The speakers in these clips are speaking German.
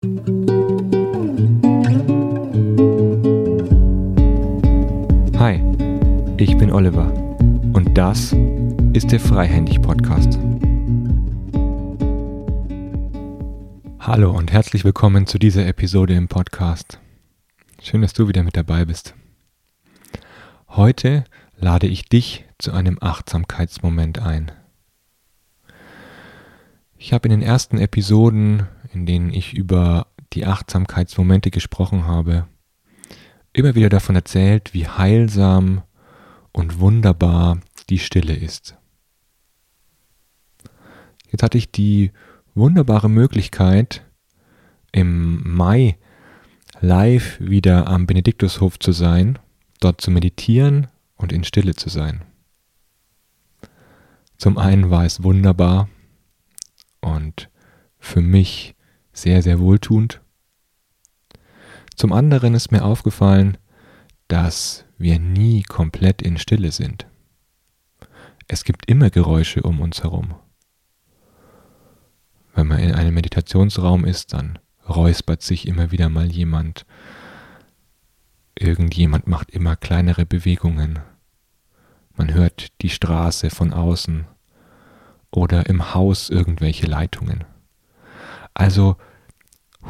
Hi, ich bin Oliver und das ist der Freihändig Podcast. Hallo und herzlich willkommen zu dieser Episode im Podcast. Schön, dass du wieder mit dabei bist. Heute lade ich dich zu einem Achtsamkeitsmoment ein. Ich habe in den ersten Episoden, in denen ich über die Achtsamkeitsmomente gesprochen habe, immer wieder davon erzählt, wie heilsam und wunderbar die Stille ist. Jetzt hatte ich die wunderbare Möglichkeit, im Mai live wieder am Benediktushof zu sein, dort zu meditieren und in Stille zu sein. Zum einen war es wunderbar und für mich sehr, sehr wohltuend. Zum anderen ist mir aufgefallen, dass wir nie komplett in Stille sind. Es gibt immer Geräusche um uns herum. Wenn man in einem Meditationsraum ist, dann räuspert sich immer wieder mal jemand. Irgendjemand macht immer kleinere Bewegungen. Man hört die Straße von außen oder im Haus irgendwelche Leitungen. Also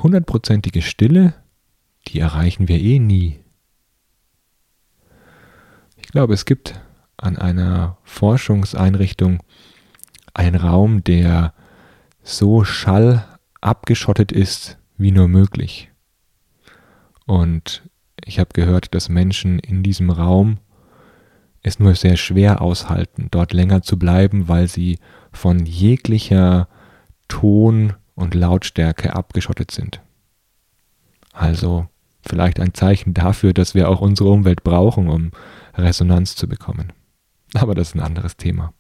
hundertprozentige Stille, die erreichen wir eh nie. Ich glaube, es gibt an einer Forschungseinrichtung einen Raum, der so schallabgeschottet ist wie nur möglich. Und ich habe gehört, dass Menschen in diesem Raum es nur sehr schwer aushalten, dort länger zu bleiben, weil sie von jeglicher Ton- und Lautstärke abgeschottet sind. Also vielleicht ein Zeichen dafür, dass wir auch unsere Umwelt brauchen, um Resonanz zu bekommen. Aber das ist ein anderes Thema.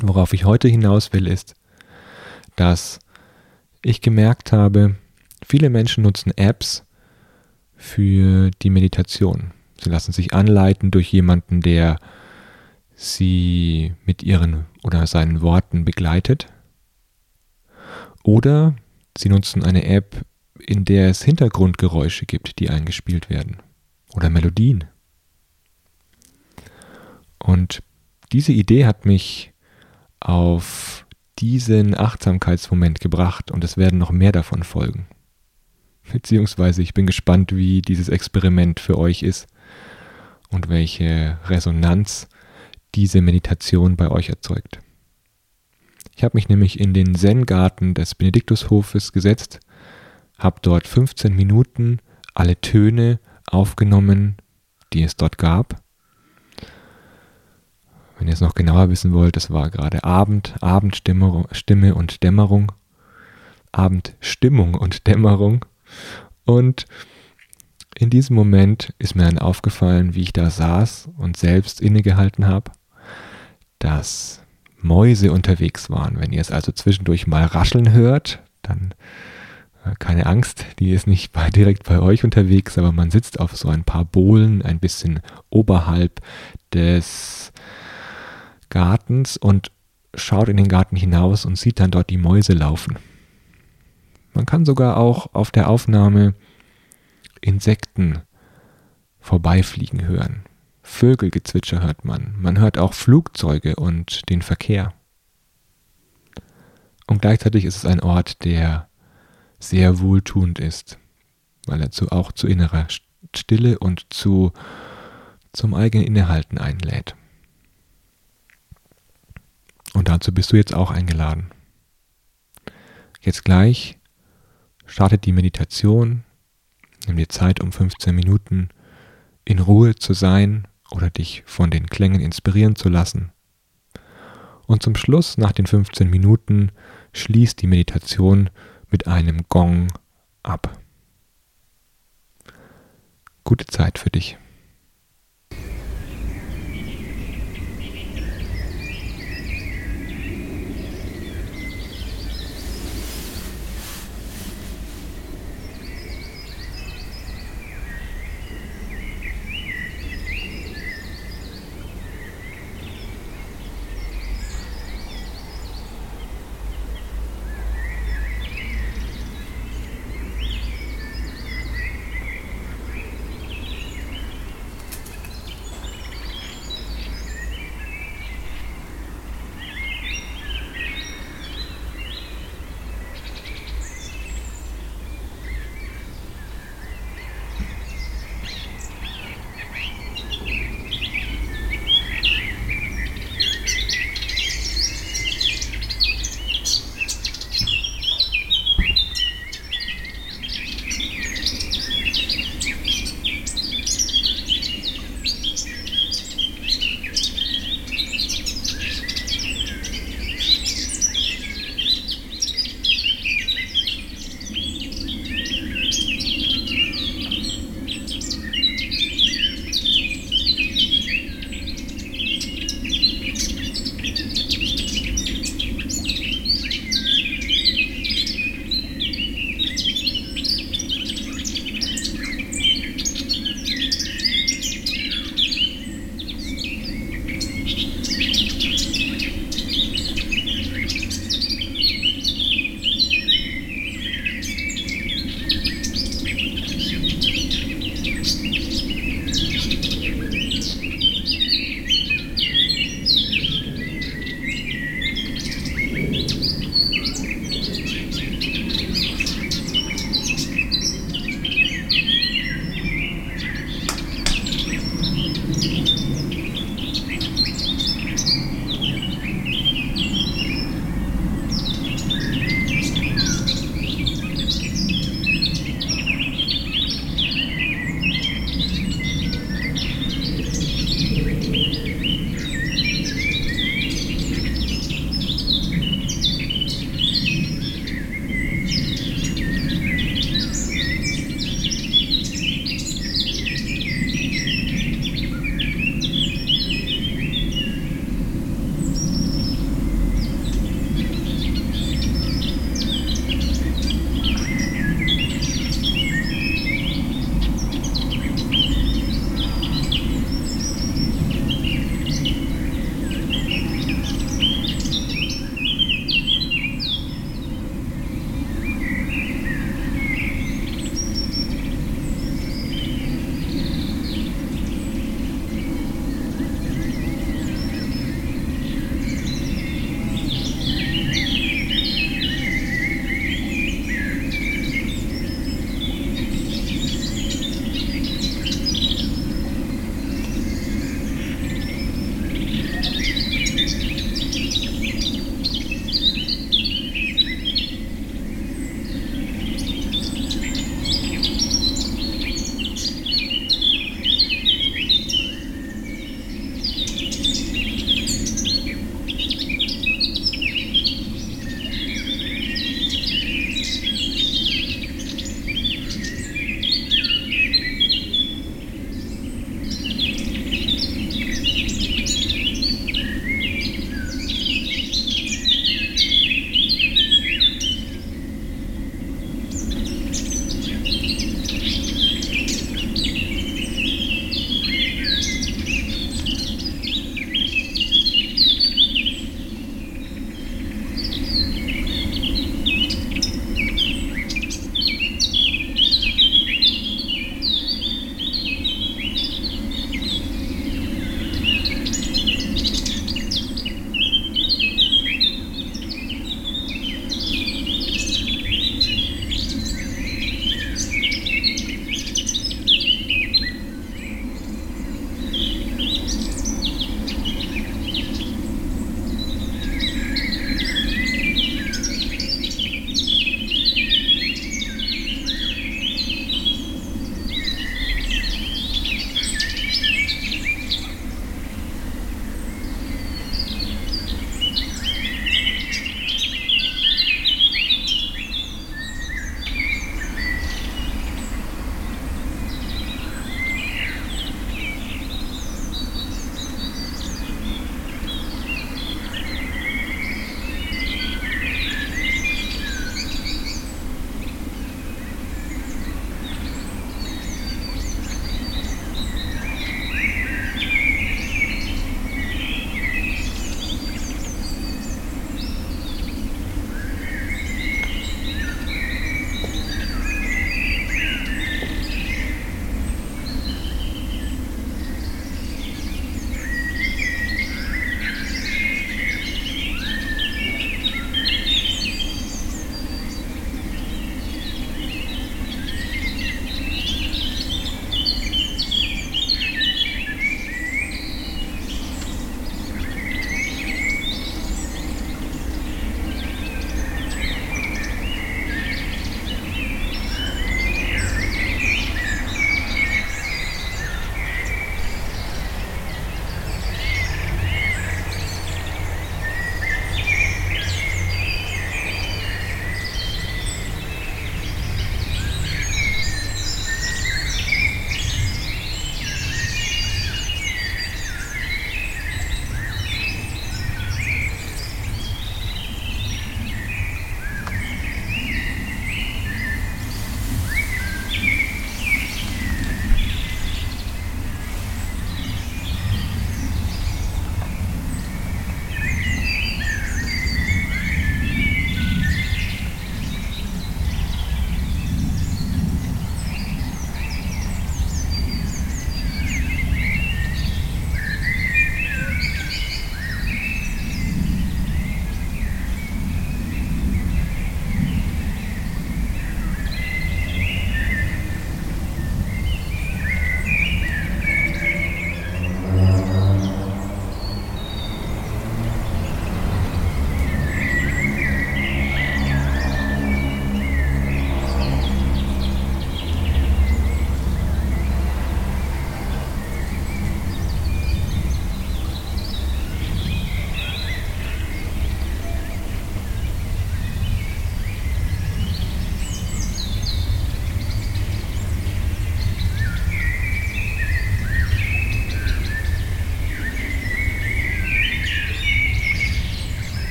Worauf ich heute hinaus will, ist, dass ich gemerkt habe, viele Menschen nutzen Apps für die Meditation. Sie lassen sich anleiten durch jemanden, der sie mit ihren oder seinen Worten begleitet. Oder sie nutzen eine App, in der es Hintergrundgeräusche gibt, die eingespielt werden. Oder Melodien. Und diese Idee hat mich auf diesen Achtsamkeitsmoment gebracht und es werden noch mehr davon folgen. Beziehungsweise ich bin gespannt, wie dieses Experiment für euch ist und welche Resonanz diese Meditation bei euch erzeugt. Ich habe mich nämlich in den Zen-Garten des Benediktushofes gesetzt, habe dort 15 Minuten alle Töne aufgenommen, die es dort gab. Wenn ihr es noch genauer wissen wollt, das war gerade Abend, Abendstimme und Dämmerung. Abendstimmung und Dämmerung. Und in diesem Moment ist mir dann aufgefallen, wie ich da saß und selbst innegehalten habe, dass Mäuse unterwegs waren. Wenn ihr es also zwischendurch mal rascheln hört, dann äh, keine Angst, die ist nicht bei, direkt bei euch unterwegs, aber man sitzt auf so ein paar Bohlen ein bisschen oberhalb des Gartens und schaut in den Garten hinaus und sieht dann dort die Mäuse laufen. Man kann sogar auch auf der Aufnahme Insekten vorbeifliegen hören. Vögelgezwitscher hört man. Man hört auch Flugzeuge und den Verkehr. Und gleichzeitig ist es ein Ort, der sehr wohltuend ist, weil er zu, auch zu innerer Stille und zu, zum eigenen Innehalten einlädt. Und dazu bist du jetzt auch eingeladen. Jetzt gleich startet die Meditation Nimm dir Zeit, um 15 Minuten in Ruhe zu sein oder dich von den Klängen inspirieren zu lassen. Und zum Schluss, nach den 15 Minuten, schließt die Meditation mit einem Gong ab. Gute Zeit für dich.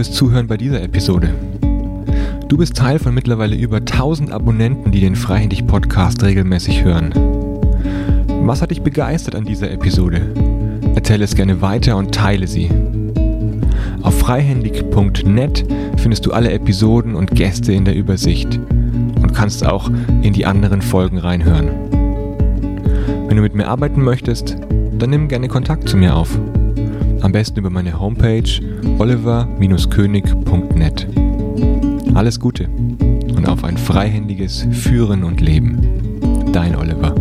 Fürs Zuhören bei dieser Episode. Du bist Teil von mittlerweile über 1000 Abonnenten, die den Freihändig Podcast regelmäßig hören. Was hat dich begeistert an dieser Episode? Erzähle es gerne weiter und teile sie. Auf freihändig.net findest du alle Episoden und Gäste in der Übersicht und kannst auch in die anderen Folgen reinhören. Wenn du mit mir arbeiten möchtest, dann nimm gerne Kontakt zu mir auf. Am besten über meine Homepage oliver-könig.net. Alles Gute und auf ein freihändiges Führen und Leben. Dein Oliver.